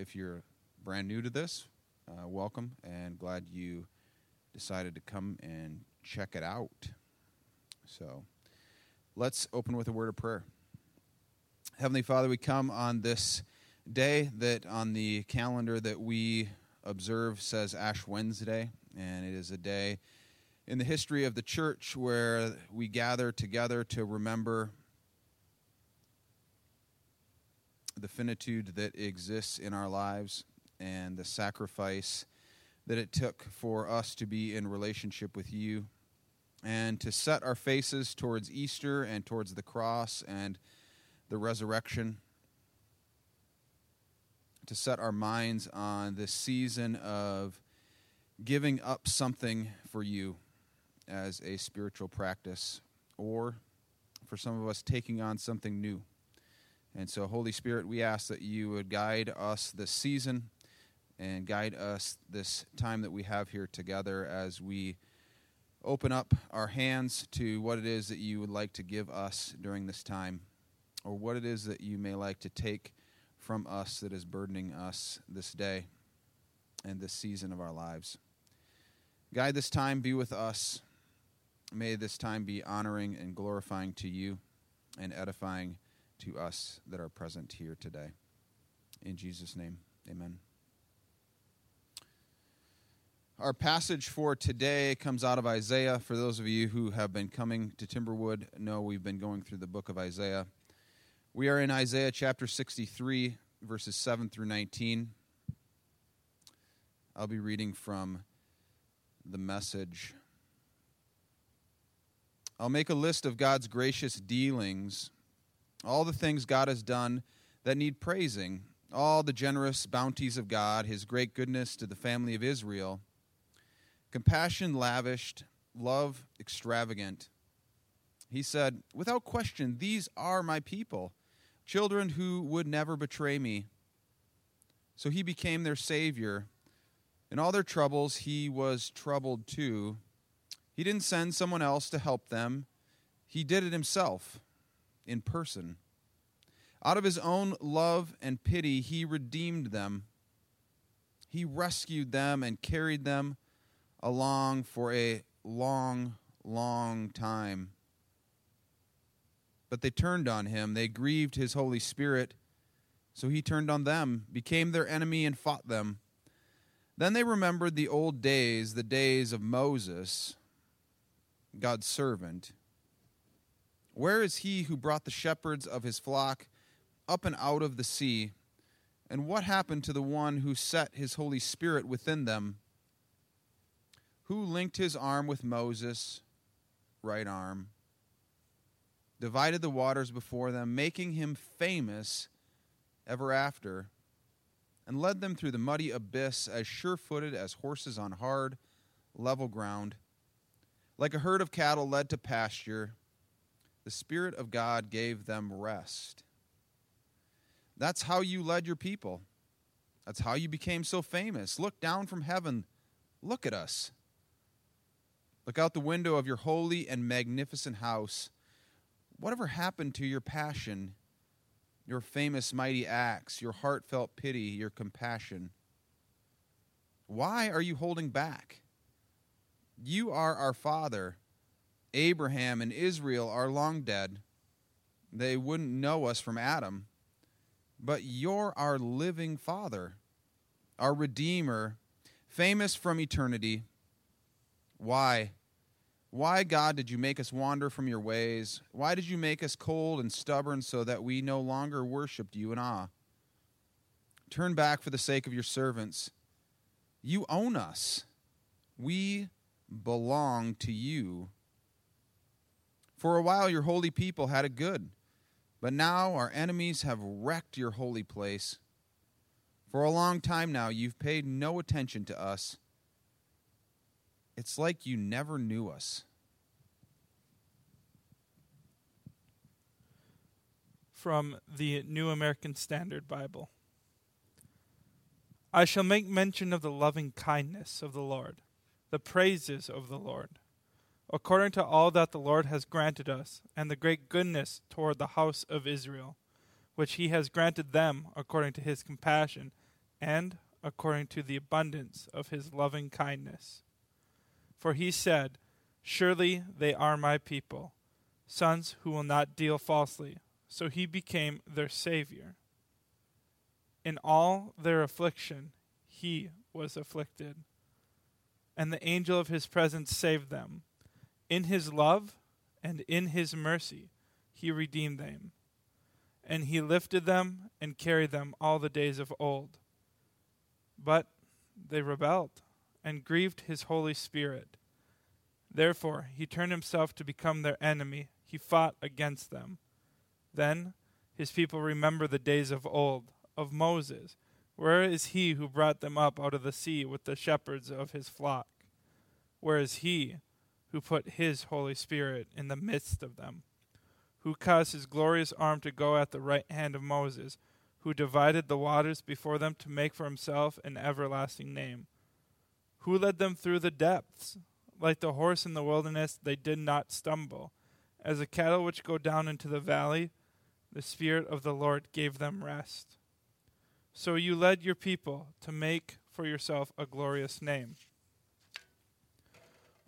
If you're brand new to this, uh, welcome and glad you decided to come and check it out. So let's open with a word of prayer. Heavenly Father, we come on this day that on the calendar that we observe says Ash Wednesday, and it is a day in the history of the church where we gather together to remember the finitude that exists in our lives and the sacrifice that it took for us to be in relationship with you and to set our faces towards Easter and towards the cross and the resurrection, to set our minds on this season of giving up something for you as a spiritual practice, or for some of us, taking on something new. And so, Holy Spirit, we ask that you would guide us this season and guide us this time that we have here together as we open up our hands to what it is that you would like to give us during this time, or what it is that you may like to take from us that is burdening us this day and this season of our lives. Guide this time, be with us. May this time be honoring and glorifying to you and edifying to us that are present here today. In Jesus' name, amen. Our passage for today comes out of Isaiah. For those of you who have been coming to Timberwood, know we've been going through the book of Isaiah. We are in Isaiah chapter 63, verses 7 through 19. I'll be reading from the message. I'll make a list of God's gracious dealings, all the things God has done that need praising, all the generous bounties of God, his great goodness to the family of Israel, compassion lavished, love extravagant. He said, Without question, these are my people, children who would never betray me. So he became their Savior. In all their troubles, he was troubled too. He didn't send someone else to help them, he did it himself in person. Out of his own love and pity, he redeemed them. He rescued them and carried them along for a long, long time. But they turned on him. They grieved his Holy Spirit. So he turned on them, became their enemy, and fought them. Then they remembered the old days, the days of Moses, God's servant. Where is he who brought the shepherds of his flock up and out of the sea? And what happened to the one who set his Holy Spirit within them? Who linked his arm with Moses' right arm, divided the waters before them, making him famous ever after, and led them through the muddy abyss as sure footed as horses on hard, level ground? Like a herd of cattle led to pasture, the Spirit of God gave them rest. That's how you led your people. That's how you became so famous. Look down from heaven. Look at us. Look out the window of your holy and magnificent house. Whatever happened to your passion, your famous mighty acts, your heartfelt pity, your compassion? Why are you holding back? You are our father. Abraham and Israel are long dead. They wouldn't know us from Adam. But you're our living father, our Redeemer, famous from eternity. Why? Why, God, did you make us wander from your ways? Why did you make us cold and stubborn so that we no longer worshiped you in awe? Turn back for the sake of your servants. You own us. We belong to you. For a while, your holy people had it good, but now our enemies have wrecked your holy place. For a long time now, you've paid no attention to us. It's like you never knew us. From the New American Standard Bible I shall make mention of the loving kindness of the Lord the praises of the Lord, according to all that the Lord has granted us, and the great goodness toward the house of Israel, which he has granted them according to his compassion and according to the abundance of his loving kindness. For he said, Surely they are my people, sons who will not deal falsely. So he became their Savior. In all their affliction, he was afflicted, and the angel of his presence saved them. In his love and in his mercy, he redeemed them. And he lifted them and carried them all the days of old. But they rebelled and grieved his Holy Spirit. Therefore, he turned himself to become their enemy. He fought against them. Then his people remember the days of old, of Moses. Where is he who brought them up out of the sea with the shepherds of his flock? Where is he who put his Holy Spirit in the midst of them? Who caused his glorious arm to go at the right hand of Moses? who divided the waters before them to make for himself an everlasting name, who led them through the depths. Like the horse in the wilderness, they did not stumble. As the cattle which go down into the valley, the Spirit of the Lord gave them rest. So you led your people to make for yourself a glorious name.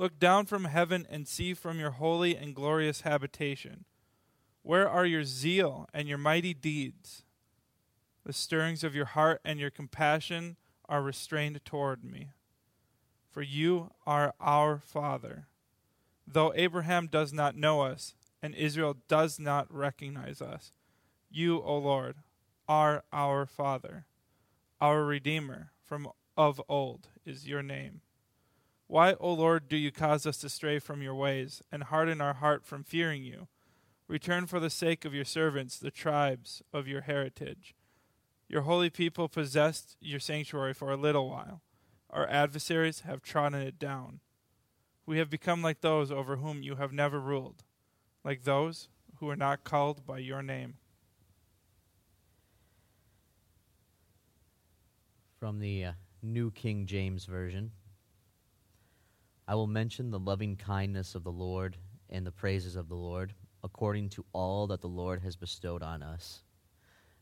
Look down from heaven and see from your holy and glorious habitation. Where are your zeal and your mighty deeds? The stirrings of your heart and your compassion are restrained toward me. For you are our Father. Though Abraham does not know us, and Israel does not recognize us, you, O Lord, are our Father. Our Redeemer from of old is your name. Why, O Lord, do you cause us to stray from your ways, and harden our heart from fearing you? Return for the sake of your servants, the tribes of your heritage. Your holy people possessed your sanctuary for a little while. Our adversaries have trodden it down. We have become like those over whom you have never ruled, like those who are not called by your name. From the uh, New King James Version I will mention the loving kindness of the Lord and the praises of the Lord, according to all that the Lord has bestowed on us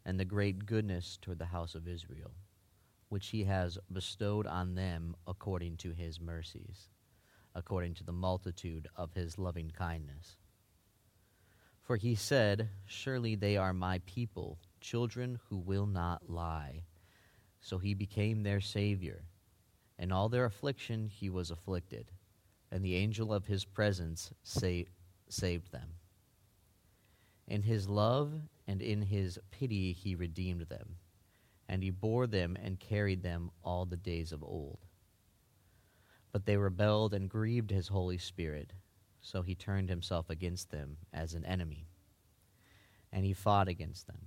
and the great goodness toward the house of Israel, which he has bestowed on them according to his mercies, according to the multitude of his loving kindness. For he said, Surely they are my people, children who will not lie. So he became their Savior. In all their affliction he was afflicted, and the angel of his presence sa- saved them. In his love and in his pity he redeemed them, and he bore them and carried them all the days of old. But they rebelled and grieved his Holy Spirit, so he turned himself against them as an enemy, and he fought against them.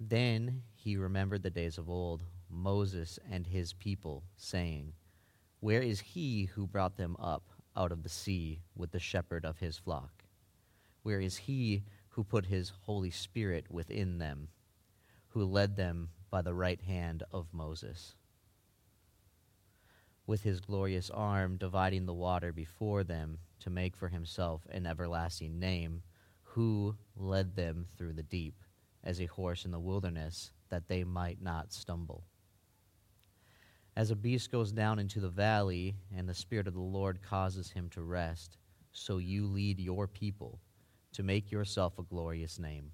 Then he remembered the days of old, Moses and his people, saying, Where is he who brought them up out of the sea with the shepherd of his flock? Where is he who put his Holy Spirit within them, who led them by the right hand of Moses? With his glorious arm dividing the water before them to make for himself an everlasting name, who led them through the deep as a horse in the wilderness, that they might not stumble. As a beast goes down into the valley, and the Spirit of the Lord causes him to rest, so you lead your people to make yourself a glorious name.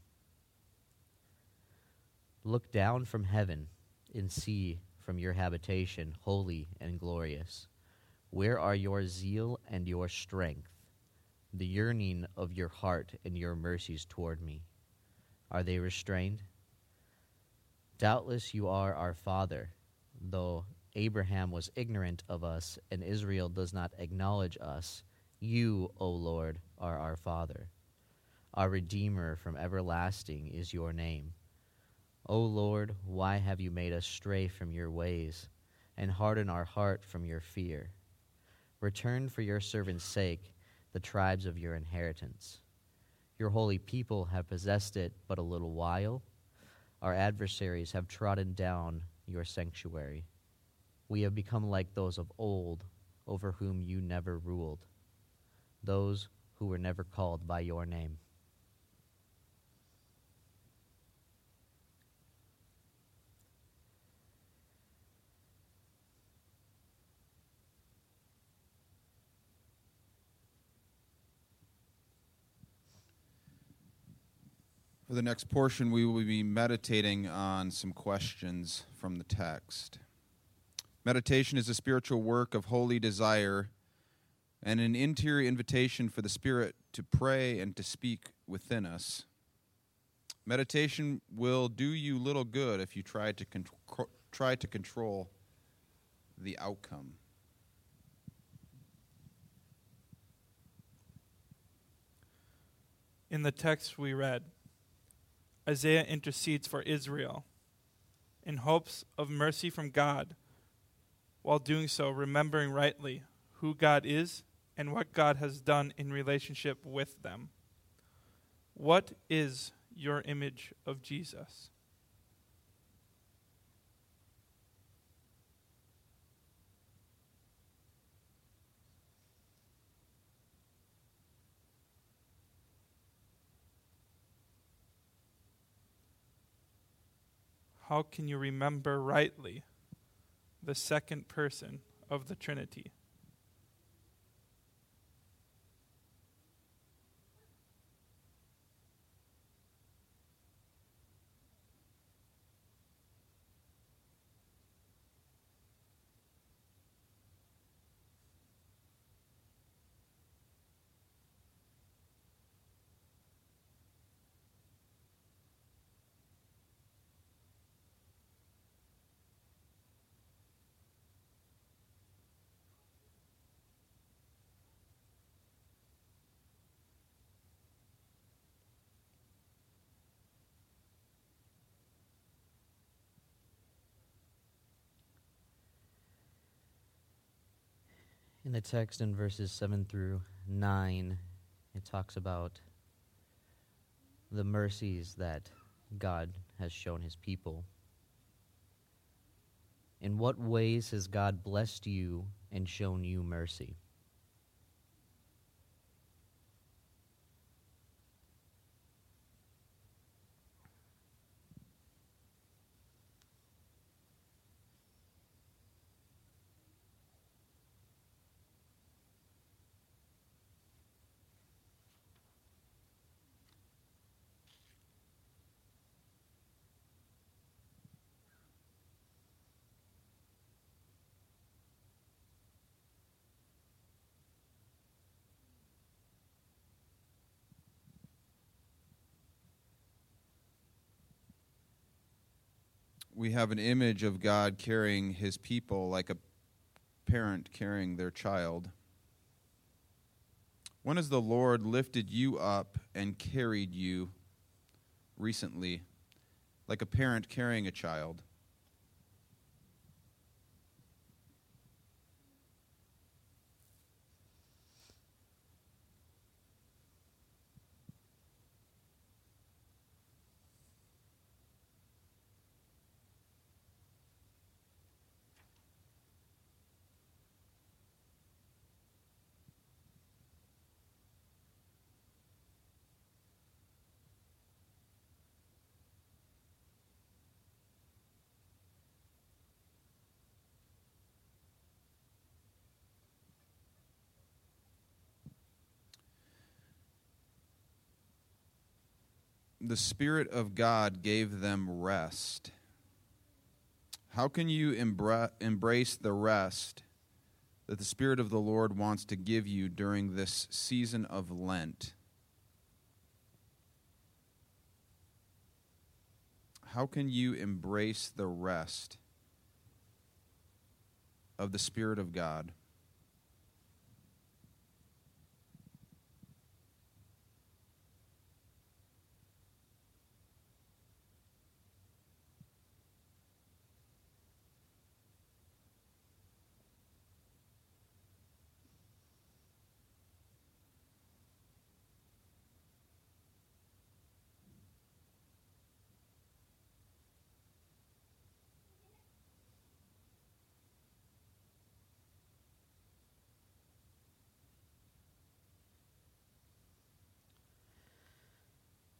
Look down from heaven and see from your habitation, holy and glorious. Where are your zeal and your strength, the yearning of your heart and your mercies toward me? Are they restrained? Doubtless you are our father, though Abraham was ignorant of us and Israel does not acknowledge us. You, O Lord, are our father. Our Redeemer from everlasting is your name. O Lord, why have you made us stray from your ways, and harden our heart from your fear? Return for your servant's sake the tribes of your inheritance. Your holy people have possessed it but a little while. Our adversaries have trodden down your sanctuary. We have become like those of old, over whom you never ruled, those who were never called by your name. For the next portion, we will be meditating on some questions from the text. Meditation is a spiritual work of holy desire and an interior invitation for the Spirit to pray and to speak within us. Meditation will do you little good if you try to, con- try to control the outcome. In the text we read, Isaiah intercedes for Israel in hopes of mercy from God, while doing so, remembering rightly who God is and what God has done in relationship with them. What is your image of Jesus? How can you remember rightly the second person of the Trinity? In the text in verses 7 through 9, it talks about the mercies that God has shown his people. In what ways has God blessed you and shown you mercy? We have an image of God carrying his people like a parent carrying their child. When has the Lord lifted you up and carried you recently, like a parent carrying a child? The Spirit of God gave them rest. How can you embra- embrace the rest that the Spirit of the Lord wants to give you during this season of Lent? How can you embrace the rest of the Spirit of God?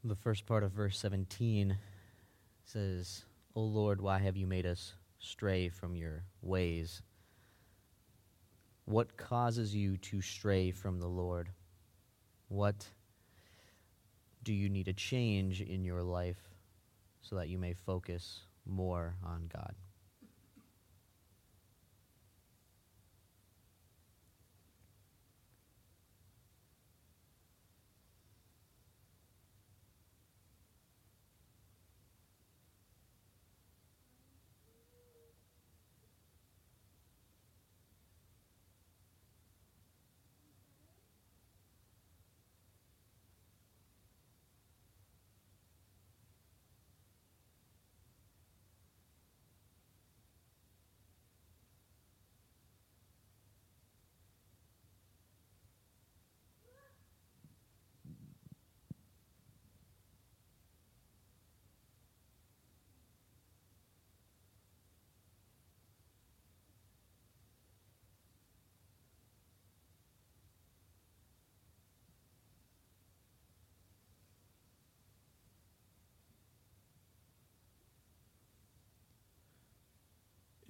The first part of verse 17 says, O Lord, why have you made us stray from your ways? What causes you to stray from the Lord? What do you need a change in your life so that you may focus more on God?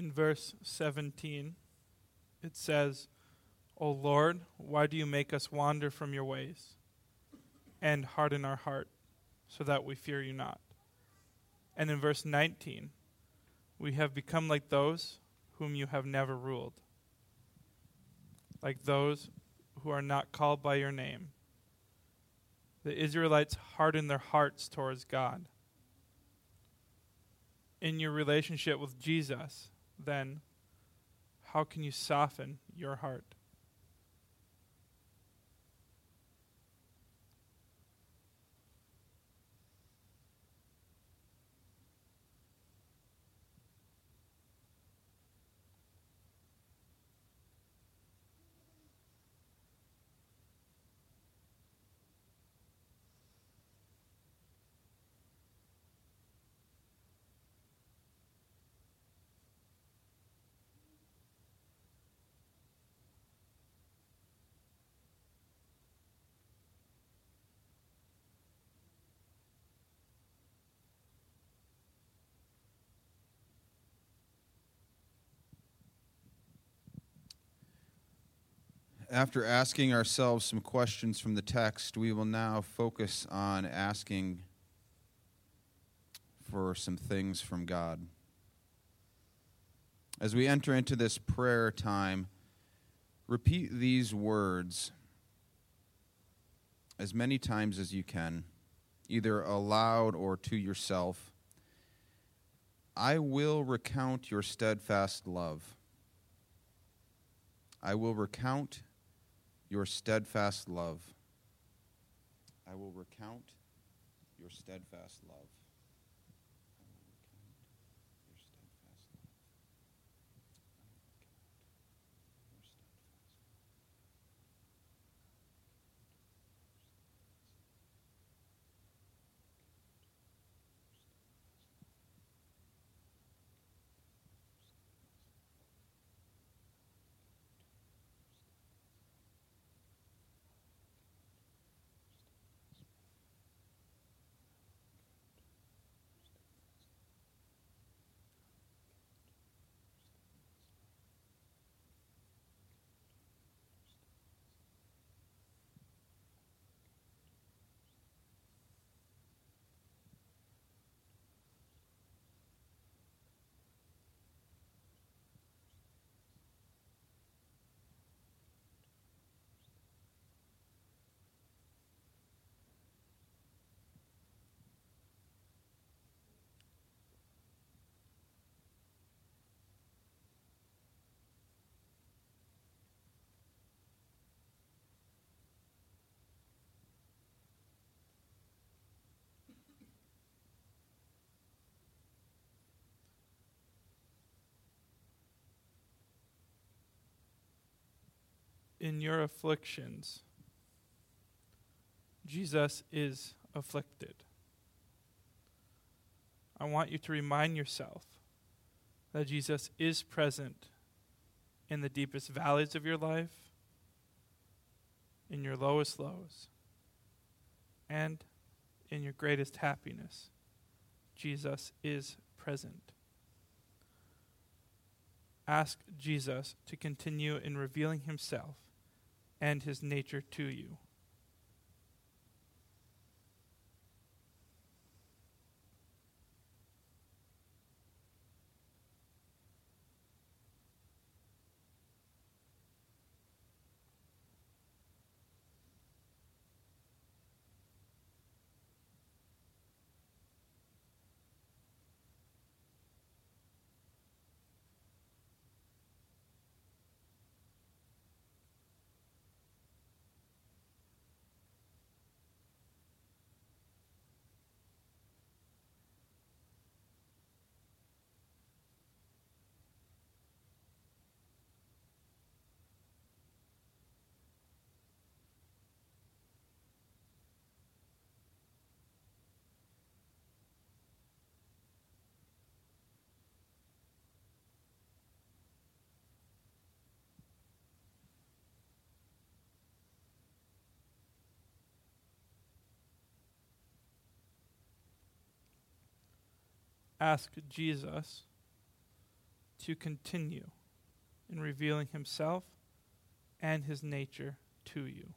In verse 17, it says, O Lord, why do you make us wander from your ways and harden our heart so that we fear you not? And in verse 19, we have become like those whom you have never ruled, like those who are not called by your name. The Israelites hardened their hearts towards God. In your relationship with Jesus, then how can you soften your heart? After asking ourselves some questions from the text, we will now focus on asking for some things from God. As we enter into this prayer time, repeat these words as many times as you can, either aloud or to yourself. I will recount your steadfast love. I will recount your steadfast love. I will recount your steadfast love. In your afflictions, Jesus is afflicted. I want you to remind yourself that Jesus is present in the deepest valleys of your life, in your lowest lows, and in your greatest happiness. Jesus is present. Ask Jesus to continue in revealing himself and his nature to you. Ask Jesus to continue in revealing himself and his nature to you.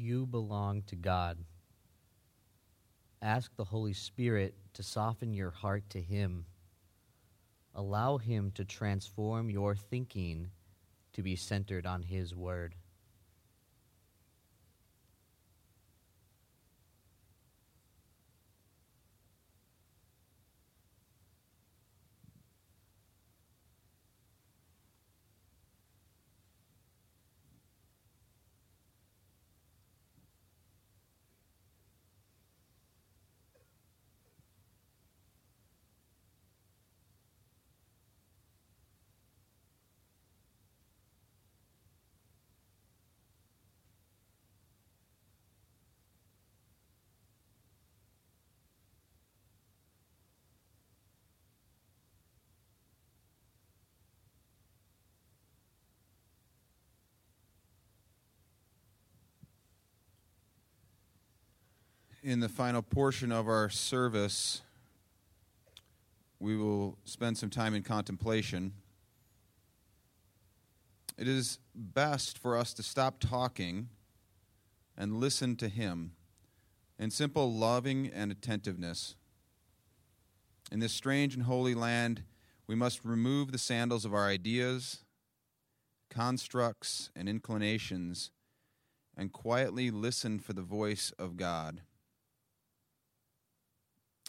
You belong to God. Ask the Holy Spirit to soften your heart to Him. Allow Him to transform your thinking to be centered on His Word. In the final portion of our service, we will spend some time in contemplation. It is best for us to stop talking and listen to Him in simple loving and attentiveness. In this strange and holy land, we must remove the sandals of our ideas, constructs, and inclinations and quietly listen for the voice of God.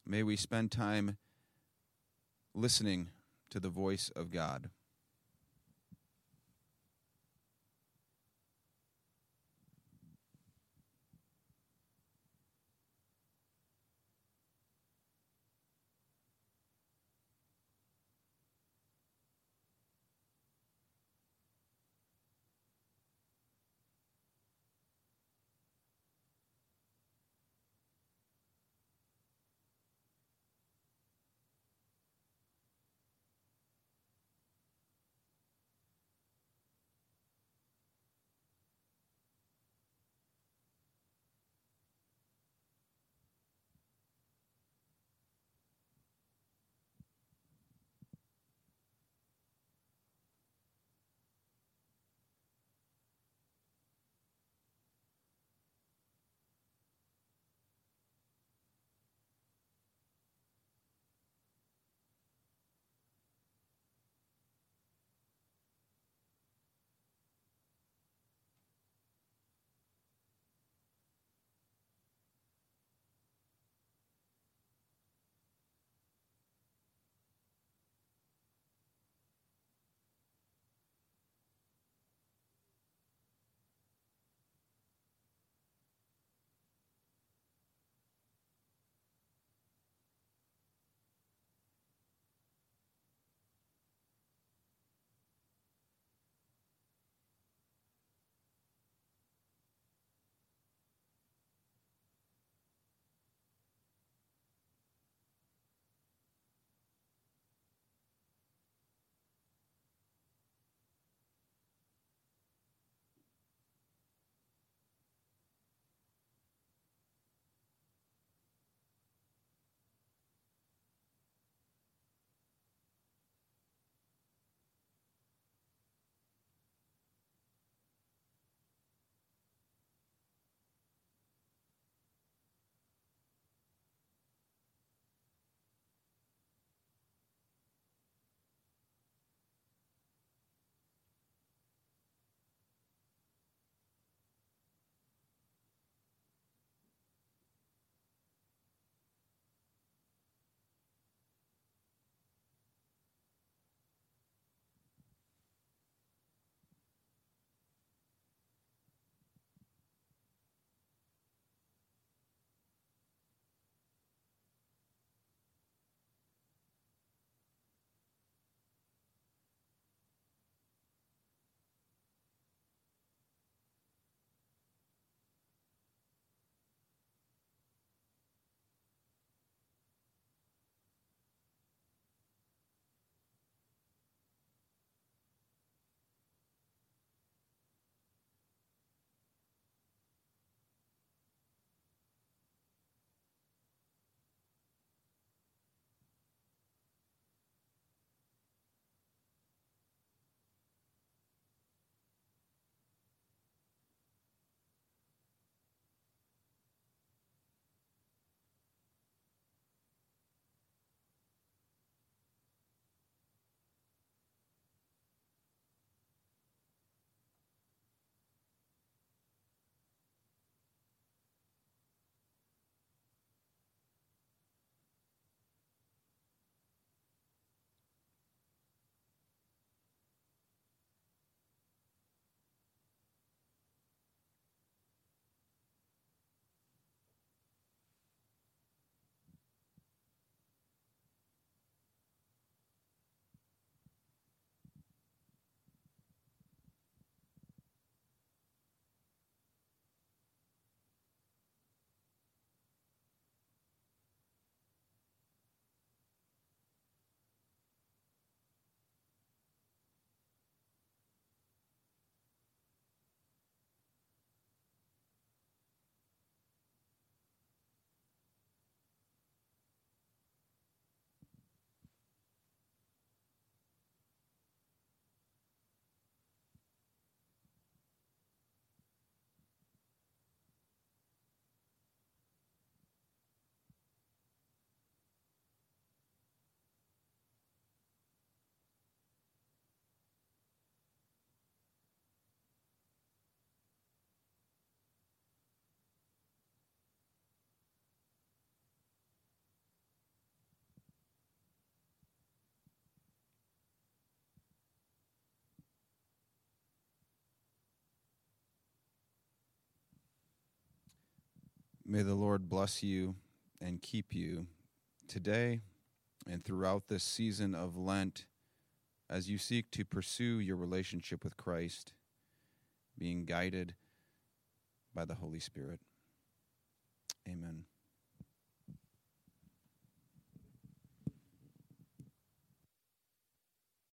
May we spend time listening to the voice of God. May the Lord bless you and keep you today and throughout this season of Lent as you seek to pursue your relationship with Christ, being guided by the Holy Spirit. Amen.